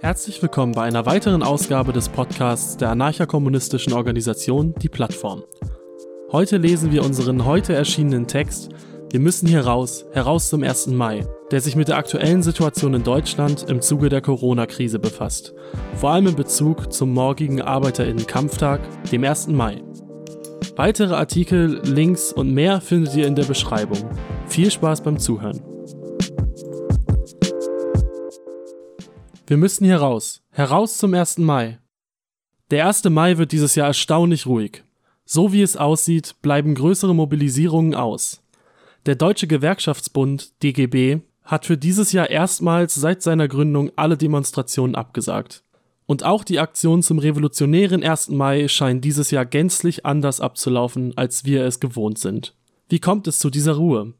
Herzlich willkommen bei einer weiteren Ausgabe des Podcasts der anarchakommunistischen Organisation Die Plattform. Heute lesen wir unseren heute erschienenen Text Wir müssen hier raus, heraus zum 1. Mai, der sich mit der aktuellen Situation in Deutschland im Zuge der Corona-Krise befasst, vor allem in Bezug zum morgigen Arbeiterinnen-Kampftag, dem 1. Mai. Weitere Artikel, Links und mehr findet ihr in der Beschreibung. Viel Spaß beim Zuhören. Wir müssen hier raus. Heraus zum 1. Mai. Der 1. Mai wird dieses Jahr erstaunlich ruhig. So wie es aussieht, bleiben größere Mobilisierungen aus. Der Deutsche Gewerkschaftsbund DGB hat für dieses Jahr erstmals seit seiner Gründung alle Demonstrationen abgesagt. Und auch die Aktion zum revolutionären 1. Mai scheint dieses Jahr gänzlich anders abzulaufen, als wir es gewohnt sind. Wie kommt es zu dieser Ruhe?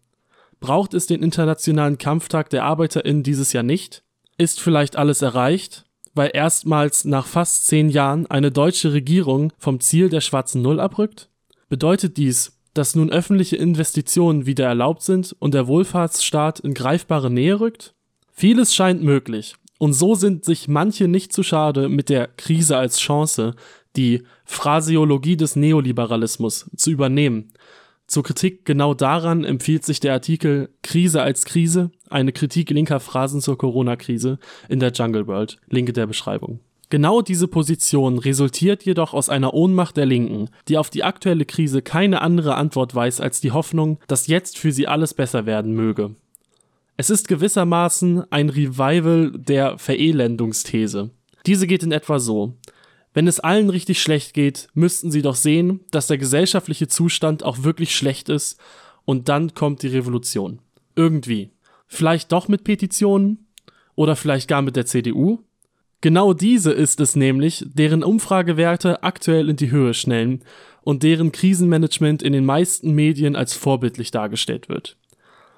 Braucht es den Internationalen Kampftag der ArbeiterInnen dieses Jahr nicht? Ist vielleicht alles erreicht, weil erstmals nach fast zehn Jahren eine deutsche Regierung vom Ziel der schwarzen Null abrückt? Bedeutet dies, dass nun öffentliche Investitionen wieder erlaubt sind und der Wohlfahrtsstaat in greifbare Nähe rückt? Vieles scheint möglich, und so sind sich manche nicht zu schade, mit der Krise als Chance, die Phraseologie des Neoliberalismus, zu übernehmen zur Kritik genau daran empfiehlt sich der Artikel Krise als Krise, eine Kritik linker Phrasen zur Corona-Krise in der Jungle World, Linke der Beschreibung. Genau diese Position resultiert jedoch aus einer Ohnmacht der Linken, die auf die aktuelle Krise keine andere Antwort weiß als die Hoffnung, dass jetzt für sie alles besser werden möge. Es ist gewissermaßen ein Revival der Verelendungsthese. Diese geht in etwa so. Wenn es allen richtig schlecht geht, müssten sie doch sehen, dass der gesellschaftliche Zustand auch wirklich schlecht ist und dann kommt die Revolution. Irgendwie. Vielleicht doch mit Petitionen oder vielleicht gar mit der CDU? Genau diese ist es nämlich, deren Umfragewerte aktuell in die Höhe schnellen und deren Krisenmanagement in den meisten Medien als vorbildlich dargestellt wird.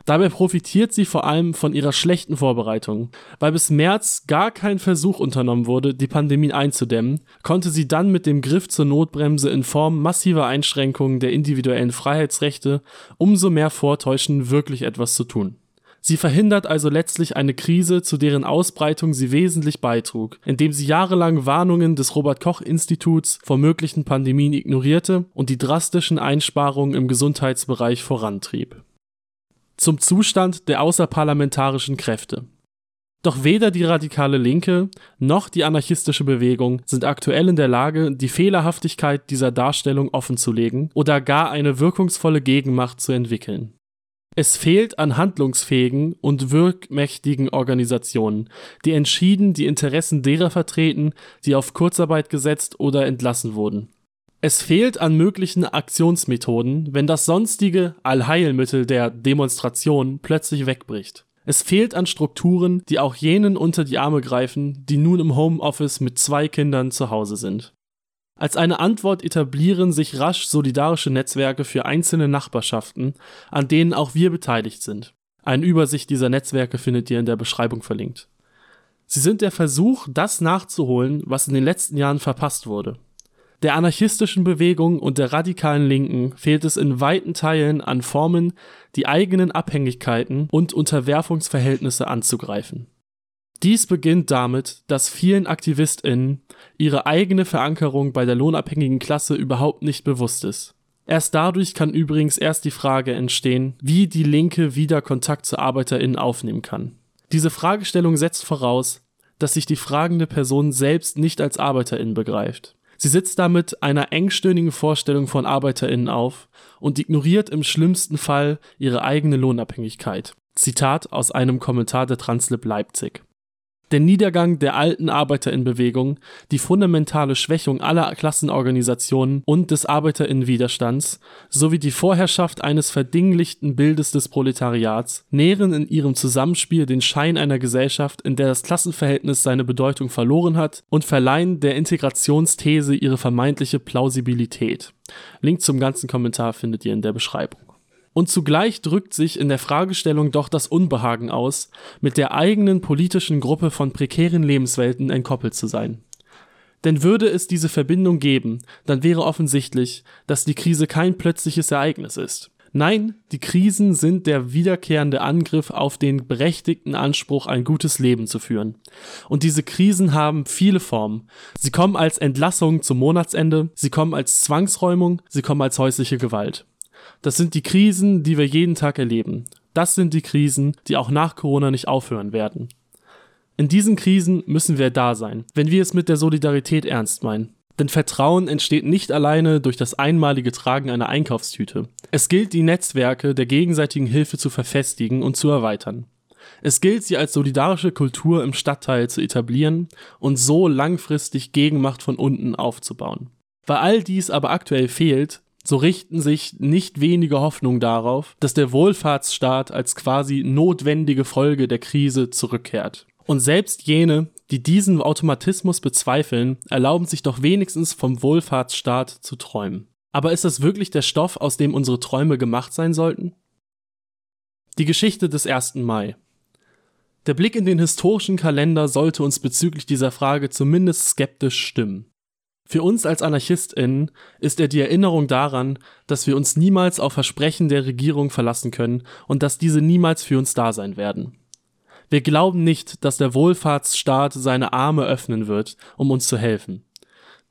Dabei profitiert sie vor allem von ihrer schlechten Vorbereitung. Weil bis März gar kein Versuch unternommen wurde, die Pandemie einzudämmen, konnte sie dann mit dem Griff zur Notbremse in Form massiver Einschränkungen der individuellen Freiheitsrechte umso mehr vortäuschen, wirklich etwas zu tun. Sie verhindert also letztlich eine Krise, zu deren Ausbreitung sie wesentlich beitrug, indem sie jahrelang Warnungen des Robert Koch Instituts vor möglichen Pandemien ignorierte und die drastischen Einsparungen im Gesundheitsbereich vorantrieb zum Zustand der außerparlamentarischen Kräfte. Doch weder die radikale Linke noch die anarchistische Bewegung sind aktuell in der Lage, die Fehlerhaftigkeit dieser Darstellung offenzulegen oder gar eine wirkungsvolle Gegenmacht zu entwickeln. Es fehlt an handlungsfähigen und wirkmächtigen Organisationen, die entschieden die Interessen derer vertreten, die auf Kurzarbeit gesetzt oder entlassen wurden. Es fehlt an möglichen Aktionsmethoden, wenn das sonstige Allheilmittel der Demonstration plötzlich wegbricht. Es fehlt an Strukturen, die auch jenen unter die Arme greifen, die nun im Homeoffice mit zwei Kindern zu Hause sind. Als eine Antwort etablieren sich rasch solidarische Netzwerke für einzelne Nachbarschaften, an denen auch wir beteiligt sind. Eine Übersicht dieser Netzwerke findet ihr in der Beschreibung verlinkt. Sie sind der Versuch, das nachzuholen, was in den letzten Jahren verpasst wurde. Der anarchistischen Bewegung und der radikalen Linken fehlt es in weiten Teilen an Formen, die eigenen Abhängigkeiten und Unterwerfungsverhältnisse anzugreifen. Dies beginnt damit, dass vielen AktivistInnen ihre eigene Verankerung bei der lohnabhängigen Klasse überhaupt nicht bewusst ist. Erst dadurch kann übrigens erst die Frage entstehen, wie die Linke wieder Kontakt zu ArbeiterInnen aufnehmen kann. Diese Fragestellung setzt voraus, dass sich die fragende Person selbst nicht als ArbeiterIn begreift. Sie sitzt damit einer engstirnigen Vorstellung von ArbeiterInnen auf und ignoriert im schlimmsten Fall ihre eigene Lohnabhängigkeit. Zitat aus einem Kommentar der Translib Leipzig der Niedergang der alten Arbeiterinnenbewegung, die fundamentale Schwächung aller Klassenorganisationen und des Arbeiterinnenwiderstands sowie die Vorherrschaft eines verdinglichten Bildes des Proletariats nähren in ihrem Zusammenspiel den Schein einer Gesellschaft, in der das Klassenverhältnis seine Bedeutung verloren hat und verleihen der Integrationsthese ihre vermeintliche Plausibilität. Link zum ganzen Kommentar findet ihr in der Beschreibung. Und zugleich drückt sich in der Fragestellung doch das Unbehagen aus, mit der eigenen politischen Gruppe von prekären Lebenswelten entkoppelt zu sein. Denn würde es diese Verbindung geben, dann wäre offensichtlich, dass die Krise kein plötzliches Ereignis ist. Nein, die Krisen sind der wiederkehrende Angriff auf den berechtigten Anspruch, ein gutes Leben zu führen. Und diese Krisen haben viele Formen. Sie kommen als Entlassung zum Monatsende, sie kommen als Zwangsräumung, sie kommen als häusliche Gewalt. Das sind die Krisen, die wir jeden Tag erleben. Das sind die Krisen, die auch nach Corona nicht aufhören werden. In diesen Krisen müssen wir da sein, wenn wir es mit der Solidarität ernst meinen. Denn Vertrauen entsteht nicht alleine durch das einmalige Tragen einer Einkaufstüte. Es gilt, die Netzwerke der gegenseitigen Hilfe zu verfestigen und zu erweitern. Es gilt, sie als solidarische Kultur im Stadtteil zu etablieren und so langfristig Gegenmacht von unten aufzubauen. Weil all dies aber aktuell fehlt, so richten sich nicht wenige Hoffnungen darauf, dass der Wohlfahrtsstaat als quasi notwendige Folge der Krise zurückkehrt. Und selbst jene, die diesen Automatismus bezweifeln, erlauben sich doch wenigstens vom Wohlfahrtsstaat zu träumen. Aber ist das wirklich der Stoff, aus dem unsere Träume gemacht sein sollten? Die Geschichte des 1. Mai. Der Blick in den historischen Kalender sollte uns bezüglich dieser Frage zumindest skeptisch stimmen. Für uns als AnarchistInnen ist er die Erinnerung daran, dass wir uns niemals auf Versprechen der Regierung verlassen können und dass diese niemals für uns da sein werden. Wir glauben nicht, dass der Wohlfahrtsstaat seine Arme öffnen wird, um uns zu helfen.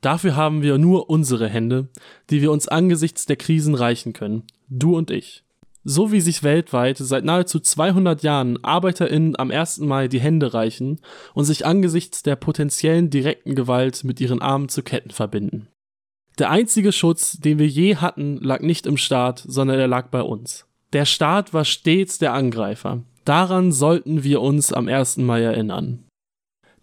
Dafür haben wir nur unsere Hände, die wir uns angesichts der Krisen reichen können, du und ich. So wie sich weltweit seit nahezu 200 Jahren ArbeiterInnen am 1. Mai die Hände reichen und sich angesichts der potenziellen direkten Gewalt mit ihren Armen zu Ketten verbinden. Der einzige Schutz, den wir je hatten, lag nicht im Staat, sondern er lag bei uns. Der Staat war stets der Angreifer. Daran sollten wir uns am 1. Mai erinnern.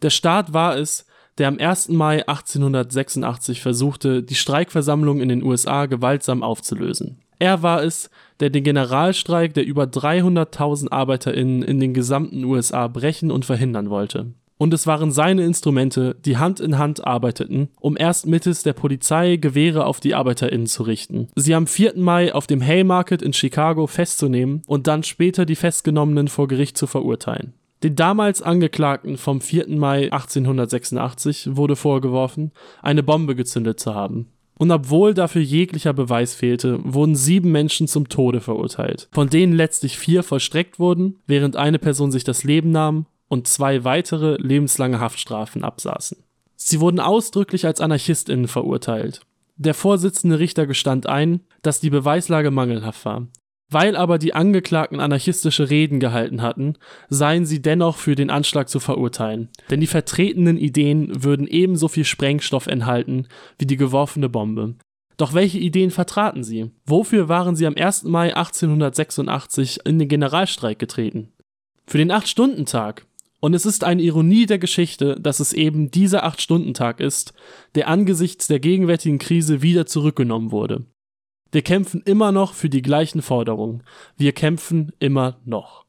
Der Staat war es, der am 1. Mai 1886 versuchte, die Streikversammlung in den USA gewaltsam aufzulösen. Er war es, der den Generalstreik der über 300.000 ArbeiterInnen in den gesamten USA brechen und verhindern wollte und es waren seine Instrumente, die Hand in Hand arbeiteten, um erst mittels der Polizei Gewehre auf die ArbeiterInnen zu richten, sie am 4. Mai auf dem Haymarket in Chicago festzunehmen und dann später die Festgenommenen vor Gericht zu verurteilen. Den damals Angeklagten vom 4. Mai 1886 wurde vorgeworfen, eine Bombe gezündet zu haben. Und obwohl dafür jeglicher Beweis fehlte, wurden sieben Menschen zum Tode verurteilt, von denen letztlich vier vollstreckt wurden, während eine Person sich das Leben nahm und zwei weitere lebenslange Haftstrafen absaßen. Sie wurden ausdrücklich als AnarchistInnen verurteilt. Der Vorsitzende Richter gestand ein, dass die Beweislage mangelhaft war. Weil aber die Angeklagten anarchistische Reden gehalten hatten, seien sie dennoch für den Anschlag zu verurteilen, denn die vertretenen Ideen würden ebenso viel Sprengstoff enthalten wie die geworfene Bombe. Doch welche Ideen vertraten sie? Wofür waren sie am 1. Mai 1886 in den Generalstreik getreten? Für den Acht-Stunden-Tag, und es ist eine Ironie der Geschichte, dass es eben dieser 8-Stunden-Tag ist, der angesichts der gegenwärtigen Krise wieder zurückgenommen wurde. Wir kämpfen immer noch für die gleichen Forderungen. Wir kämpfen immer noch.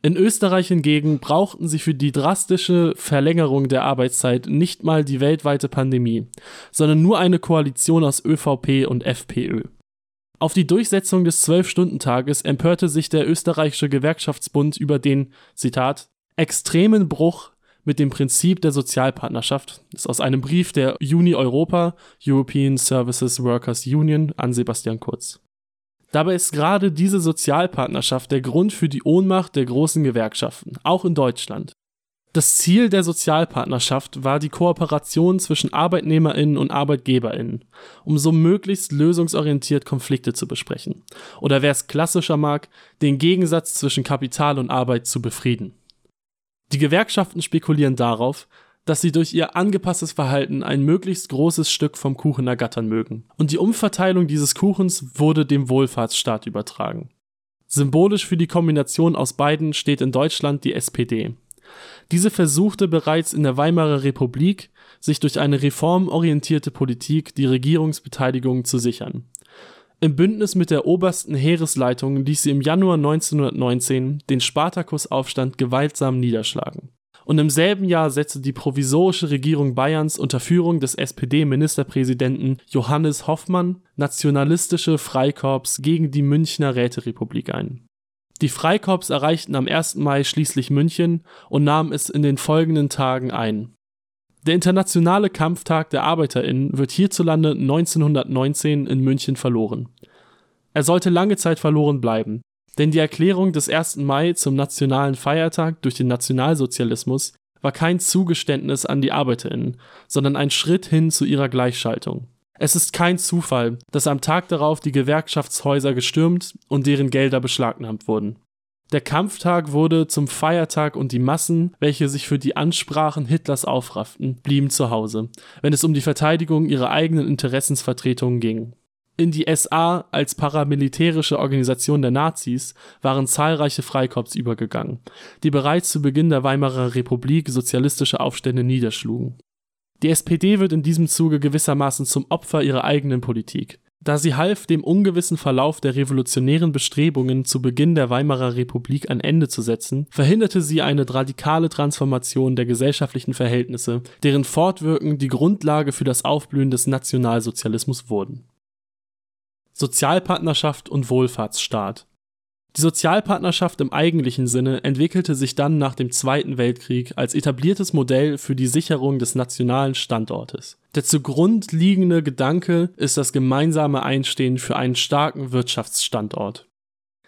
In Österreich hingegen brauchten sie für die drastische Verlängerung der Arbeitszeit nicht mal die weltweite Pandemie, sondern nur eine Koalition aus ÖVP und FPÖ. Auf die Durchsetzung des Zwölf-Stunden-Tages empörte sich der österreichische Gewerkschaftsbund über den, Zitat, extremen Bruch mit dem Prinzip der Sozialpartnerschaft. Das ist aus einem Brief der Uni Europa, European Services Workers Union, an Sebastian Kurz. Dabei ist gerade diese Sozialpartnerschaft der Grund für die Ohnmacht der großen Gewerkschaften, auch in Deutschland. Das Ziel der Sozialpartnerschaft war die Kooperation zwischen Arbeitnehmerinnen und Arbeitgeberinnen, um so möglichst lösungsorientiert Konflikte zu besprechen. Oder wer es klassischer mag, den Gegensatz zwischen Kapital und Arbeit zu befrieden. Die Gewerkschaften spekulieren darauf, dass sie durch ihr angepasstes Verhalten ein möglichst großes Stück vom Kuchen ergattern mögen. Und die Umverteilung dieses Kuchens wurde dem Wohlfahrtsstaat übertragen. Symbolisch für die Kombination aus beiden steht in Deutschland die SPD. Diese versuchte bereits in der Weimarer Republik, sich durch eine reformorientierte Politik die Regierungsbeteiligung zu sichern. Im Bündnis mit der Obersten Heeresleitung ließ sie im Januar 1919 den Spartakusaufstand gewaltsam niederschlagen. Und im selben Jahr setzte die provisorische Regierung Bayerns unter Führung des SPD-Ministerpräsidenten Johannes Hoffmann nationalistische Freikorps gegen die Münchner Räterepublik ein. Die Freikorps erreichten am 1. Mai schließlich München und nahmen es in den folgenden Tagen ein der Internationale Kampftag der ArbeiterInnen wird hierzulande 1919 in München verloren. Er sollte lange Zeit verloren bleiben, denn die Erklärung des 1. Mai zum nationalen Feiertag durch den Nationalsozialismus war kein Zugeständnis an die Arbeiterinnen, sondern ein Schritt hin zu ihrer Gleichschaltung. Es ist kein Zufall, dass am Tag darauf die Gewerkschaftshäuser gestürmt und deren Gelder beschlagnahmt wurden. Der Kampftag wurde zum Feiertag und die Massen, welche sich für die Ansprachen Hitlers aufrafften, blieben zu Hause, wenn es um die Verteidigung ihrer eigenen Interessensvertretungen ging. In die SA als paramilitärische Organisation der Nazis waren zahlreiche Freikorps übergegangen, die bereits zu Beginn der Weimarer Republik sozialistische Aufstände niederschlugen. Die SPD wird in diesem Zuge gewissermaßen zum Opfer ihrer eigenen Politik. Da sie half, dem ungewissen Verlauf der revolutionären Bestrebungen zu Beginn der Weimarer Republik ein Ende zu setzen, verhinderte sie eine radikale Transformation der gesellschaftlichen Verhältnisse, deren Fortwirken die Grundlage für das Aufblühen des Nationalsozialismus wurden. Sozialpartnerschaft und Wohlfahrtsstaat die Sozialpartnerschaft im eigentlichen Sinne entwickelte sich dann nach dem Zweiten Weltkrieg als etabliertes Modell für die Sicherung des nationalen Standortes. Der zugrund liegende Gedanke ist das gemeinsame Einstehen für einen starken Wirtschaftsstandort.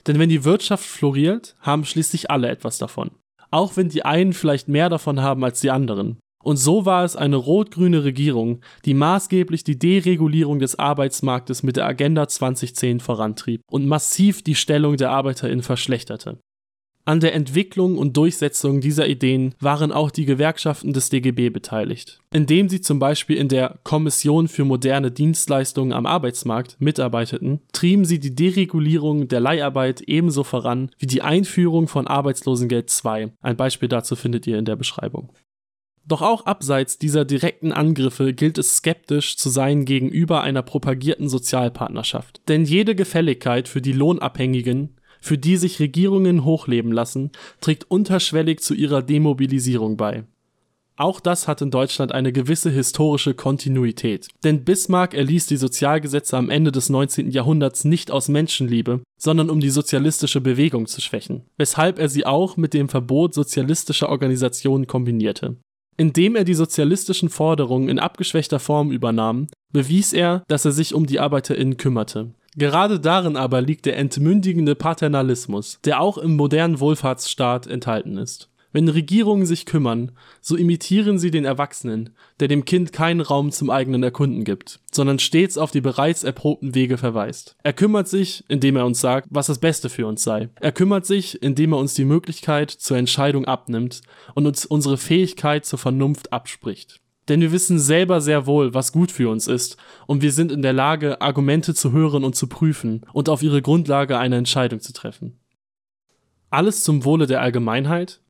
Denn wenn die Wirtschaft floriert, haben schließlich alle etwas davon. Auch wenn die einen vielleicht mehr davon haben als die anderen. Und so war es eine rot-grüne Regierung, die maßgeblich die Deregulierung des Arbeitsmarktes mit der Agenda 2010 vorantrieb und massiv die Stellung der ArbeiterInnen verschlechterte. An der Entwicklung und Durchsetzung dieser Ideen waren auch die Gewerkschaften des DGB beteiligt, indem sie zum Beispiel in der Kommission für moderne Dienstleistungen am Arbeitsmarkt mitarbeiteten, trieben sie die Deregulierung der Leiharbeit ebenso voran wie die Einführung von Arbeitslosengeld II. Ein Beispiel dazu findet ihr in der Beschreibung. Doch auch abseits dieser direkten Angriffe gilt es skeptisch zu sein gegenüber einer propagierten Sozialpartnerschaft. Denn jede Gefälligkeit für die Lohnabhängigen, für die sich Regierungen hochleben lassen, trägt unterschwellig zu ihrer Demobilisierung bei. Auch das hat in Deutschland eine gewisse historische Kontinuität. Denn Bismarck erließ die Sozialgesetze am Ende des 19. Jahrhunderts nicht aus Menschenliebe, sondern um die sozialistische Bewegung zu schwächen, weshalb er sie auch mit dem Verbot sozialistischer Organisationen kombinierte. Indem er die sozialistischen Forderungen in abgeschwächter Form übernahm, bewies er, dass er sich um die ArbeiterInnen kümmerte. Gerade darin aber liegt der entmündigende Paternalismus, der auch im modernen Wohlfahrtsstaat enthalten ist. Wenn Regierungen sich kümmern, so imitieren sie den Erwachsenen, der dem Kind keinen Raum zum eigenen Erkunden gibt, sondern stets auf die bereits erprobten Wege verweist. Er kümmert sich, indem er uns sagt, was das Beste für uns sei. Er kümmert sich, indem er uns die Möglichkeit zur Entscheidung abnimmt und uns unsere Fähigkeit zur Vernunft abspricht. Denn wir wissen selber sehr wohl, was gut für uns ist, und wir sind in der Lage, Argumente zu hören und zu prüfen und auf ihre Grundlage eine Entscheidung zu treffen. Alles zum Wohle der Allgemeinheit,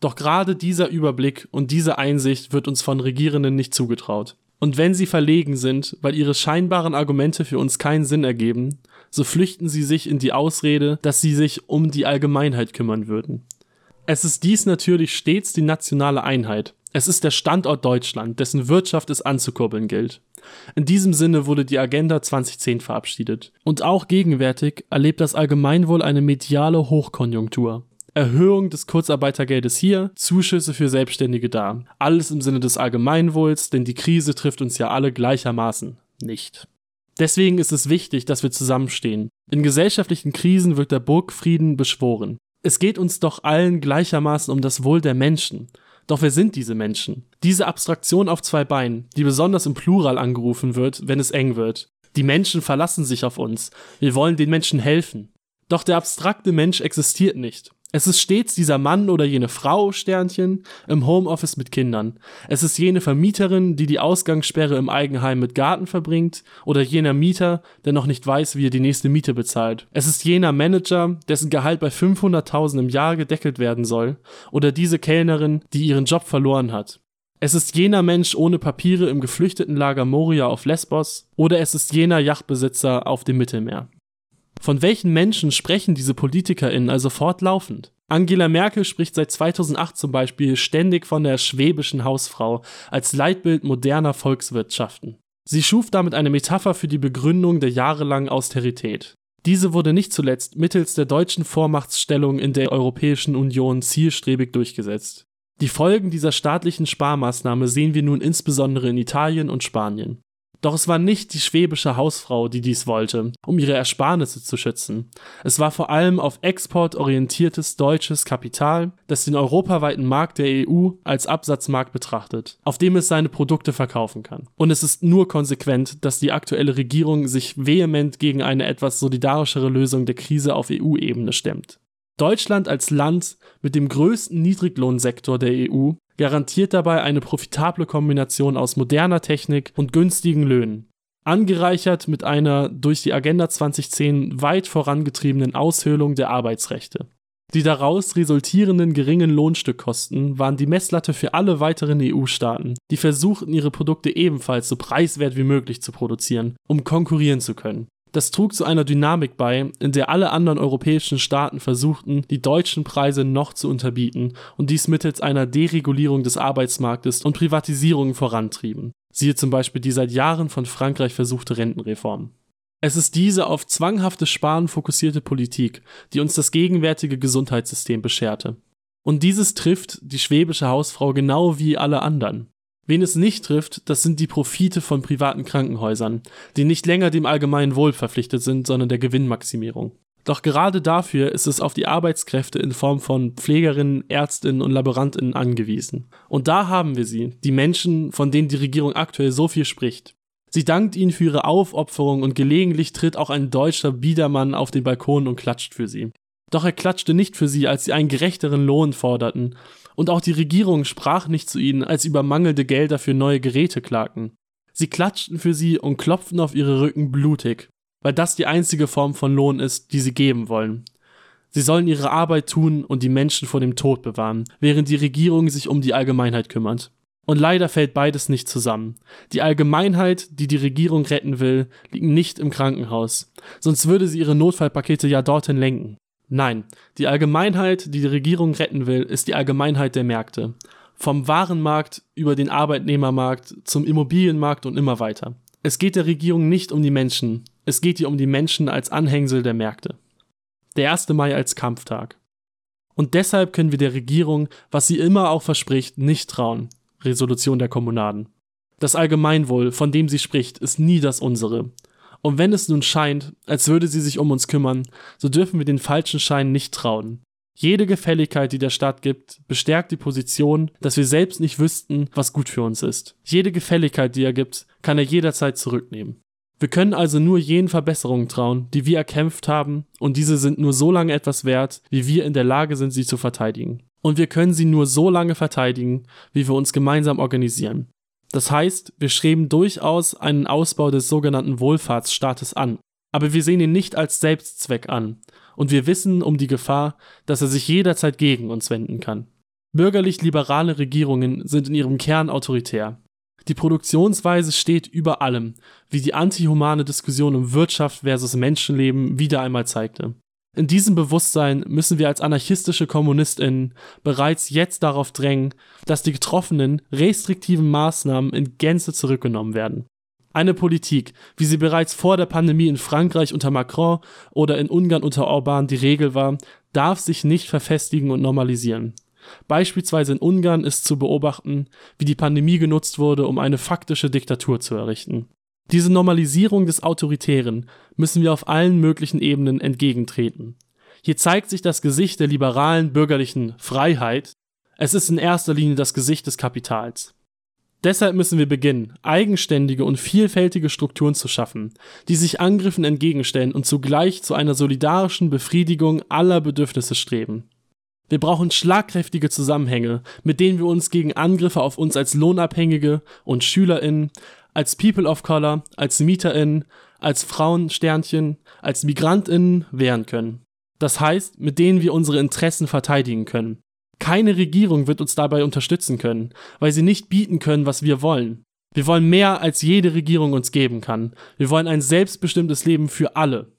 doch gerade dieser Überblick und diese Einsicht wird uns von Regierenden nicht zugetraut. Und wenn sie verlegen sind, weil ihre scheinbaren Argumente für uns keinen Sinn ergeben, so flüchten sie sich in die Ausrede, dass sie sich um die Allgemeinheit kümmern würden. Es ist dies natürlich stets die nationale Einheit. Es ist der Standort Deutschland, dessen Wirtschaft es anzukurbeln gilt. In diesem Sinne wurde die Agenda 2010 verabschiedet. Und auch gegenwärtig erlebt das Allgemeinwohl eine mediale Hochkonjunktur. Erhöhung des Kurzarbeitergeldes hier, Zuschüsse für Selbstständige da. Alles im Sinne des Allgemeinwohls, denn die Krise trifft uns ja alle gleichermaßen nicht. Deswegen ist es wichtig, dass wir zusammenstehen. In gesellschaftlichen Krisen wird der Burgfrieden beschworen. Es geht uns doch allen gleichermaßen um das Wohl der Menschen. Doch wer sind diese Menschen? Diese Abstraktion auf zwei Beinen, die besonders im Plural angerufen wird, wenn es eng wird. Die Menschen verlassen sich auf uns. Wir wollen den Menschen helfen. Doch der abstrakte Mensch existiert nicht. Es ist stets dieser Mann oder jene Frau, Sternchen, im Homeoffice mit Kindern. Es ist jene Vermieterin, die die Ausgangssperre im Eigenheim mit Garten verbringt, oder jener Mieter, der noch nicht weiß, wie er die nächste Miete bezahlt. Es ist jener Manager, dessen Gehalt bei 500.000 im Jahr gedeckelt werden soll, oder diese Kellnerin, die ihren Job verloren hat. Es ist jener Mensch ohne Papiere im geflüchteten Lager Moria auf Lesbos, oder es ist jener Yachtbesitzer auf dem Mittelmeer. Von welchen Menschen sprechen diese PolitikerInnen also fortlaufend? Angela Merkel spricht seit 2008 zum Beispiel ständig von der schwäbischen Hausfrau als Leitbild moderner Volkswirtschaften. Sie schuf damit eine Metapher für die Begründung der jahrelangen Austerität. Diese wurde nicht zuletzt mittels der deutschen Vormachtstellung in der Europäischen Union zielstrebig durchgesetzt. Die Folgen dieser staatlichen Sparmaßnahme sehen wir nun insbesondere in Italien und Spanien. Doch es war nicht die schwäbische Hausfrau, die dies wollte, um ihre Ersparnisse zu schützen. Es war vor allem auf Export orientiertes deutsches Kapital, das den europaweiten Markt der EU als Absatzmarkt betrachtet, auf dem es seine Produkte verkaufen kann. Und es ist nur konsequent, dass die aktuelle Regierung sich vehement gegen eine etwas solidarischere Lösung der Krise auf EU-Ebene stemmt. Deutschland als Land mit dem größten Niedriglohnsektor der EU garantiert dabei eine profitable Kombination aus moderner Technik und günstigen Löhnen. Angereichert mit einer durch die Agenda 2010 weit vorangetriebenen Aushöhlung der Arbeitsrechte. Die daraus resultierenden geringen Lohnstückkosten waren die Messlatte für alle weiteren EU-Staaten, die versuchten, ihre Produkte ebenfalls so preiswert wie möglich zu produzieren, um konkurrieren zu können. Das trug zu einer Dynamik bei, in der alle anderen europäischen Staaten versuchten, die deutschen Preise noch zu unterbieten und dies mittels einer Deregulierung des Arbeitsmarktes und Privatisierung vorantrieben. Siehe zum Beispiel die seit Jahren von Frankreich versuchte Rentenreform. Es ist diese auf zwanghaftes Sparen fokussierte Politik, die uns das gegenwärtige Gesundheitssystem bescherte. Und dieses trifft die schwäbische Hausfrau genau wie alle anderen. Wen es nicht trifft, das sind die Profite von privaten Krankenhäusern, die nicht länger dem allgemeinen Wohl verpflichtet sind, sondern der Gewinnmaximierung. Doch gerade dafür ist es auf die Arbeitskräfte in Form von Pflegerinnen, Ärztinnen und Laborantinnen angewiesen. Und da haben wir sie, die Menschen, von denen die Regierung aktuell so viel spricht. Sie dankt ihnen für ihre Aufopferung und gelegentlich tritt auch ein deutscher Biedermann auf den Balkon und klatscht für sie. Doch er klatschte nicht für sie, als sie einen gerechteren Lohn forderten und auch die Regierung sprach nicht zu ihnen, als über mangelnde Gelder für neue Geräte klagten. Sie klatschten für sie und klopften auf ihre Rücken blutig, weil das die einzige Form von Lohn ist, die sie geben wollen. Sie sollen ihre Arbeit tun und die Menschen vor dem Tod bewahren, während die Regierung sich um die Allgemeinheit kümmert. Und leider fällt beides nicht zusammen. Die Allgemeinheit, die die Regierung retten will, liegt nicht im Krankenhaus, sonst würde sie ihre Notfallpakete ja dorthin lenken. Nein, die Allgemeinheit, die die Regierung retten will, ist die Allgemeinheit der Märkte. Vom Warenmarkt über den Arbeitnehmermarkt zum Immobilienmarkt und immer weiter. Es geht der Regierung nicht um die Menschen, es geht ihr um die Menschen als Anhängsel der Märkte. Der 1. Mai als Kampftag. Und deshalb können wir der Regierung, was sie immer auch verspricht, nicht trauen. Resolution der Kommunaden. Das Allgemeinwohl, von dem sie spricht, ist nie das unsere. Und wenn es nun scheint, als würde sie sich um uns kümmern, so dürfen wir den falschen Schein nicht trauen. Jede Gefälligkeit, die der Staat gibt, bestärkt die Position, dass wir selbst nicht wüssten, was gut für uns ist. Jede Gefälligkeit, die er gibt, kann er jederzeit zurücknehmen. Wir können also nur jenen Verbesserungen trauen, die wir erkämpft haben, und diese sind nur so lange etwas wert, wie wir in der Lage sind, sie zu verteidigen. Und wir können sie nur so lange verteidigen, wie wir uns gemeinsam organisieren. Das heißt, wir streben durchaus einen Ausbau des sogenannten Wohlfahrtsstaates an, aber wir sehen ihn nicht als Selbstzweck an, und wir wissen um die Gefahr, dass er sich jederzeit gegen uns wenden kann. Bürgerlich-liberale Regierungen sind in ihrem Kern autoritär. Die Produktionsweise steht über allem, wie die antihumane Diskussion um Wirtschaft versus Menschenleben wieder einmal zeigte. In diesem Bewusstsein müssen wir als anarchistische KommunistInnen bereits jetzt darauf drängen, dass die getroffenen restriktiven Maßnahmen in Gänze zurückgenommen werden. Eine Politik, wie sie bereits vor der Pandemie in Frankreich unter Macron oder in Ungarn unter Orban die Regel war, darf sich nicht verfestigen und normalisieren. Beispielsweise in Ungarn ist zu beobachten, wie die Pandemie genutzt wurde, um eine faktische Diktatur zu errichten. Diese Normalisierung des Autoritären müssen wir auf allen möglichen Ebenen entgegentreten. Hier zeigt sich das Gesicht der liberalen bürgerlichen Freiheit. Es ist in erster Linie das Gesicht des Kapitals. Deshalb müssen wir beginnen, eigenständige und vielfältige Strukturen zu schaffen, die sich Angriffen entgegenstellen und zugleich zu einer solidarischen Befriedigung aller Bedürfnisse streben. Wir brauchen schlagkräftige Zusammenhänge, mit denen wir uns gegen Angriffe auf uns als Lohnabhängige und SchülerInnen, als People of Color, als MieterInnen, als Frauensternchen, als MigrantInnen wehren können. Das heißt, mit denen wir unsere Interessen verteidigen können. Keine Regierung wird uns dabei unterstützen können, weil sie nicht bieten können, was wir wollen. Wir wollen mehr, als jede Regierung uns geben kann. Wir wollen ein selbstbestimmtes Leben für alle.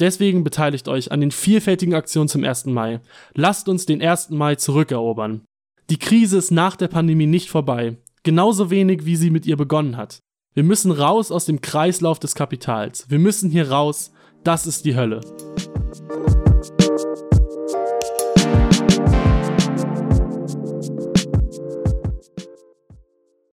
Deswegen beteiligt euch an den vielfältigen Aktionen zum 1. Mai. Lasst uns den 1. Mai zurückerobern. Die Krise ist nach der Pandemie nicht vorbei, genauso wenig wie sie mit ihr begonnen hat. Wir müssen raus aus dem Kreislauf des Kapitals. Wir müssen hier raus. Das ist die Hölle.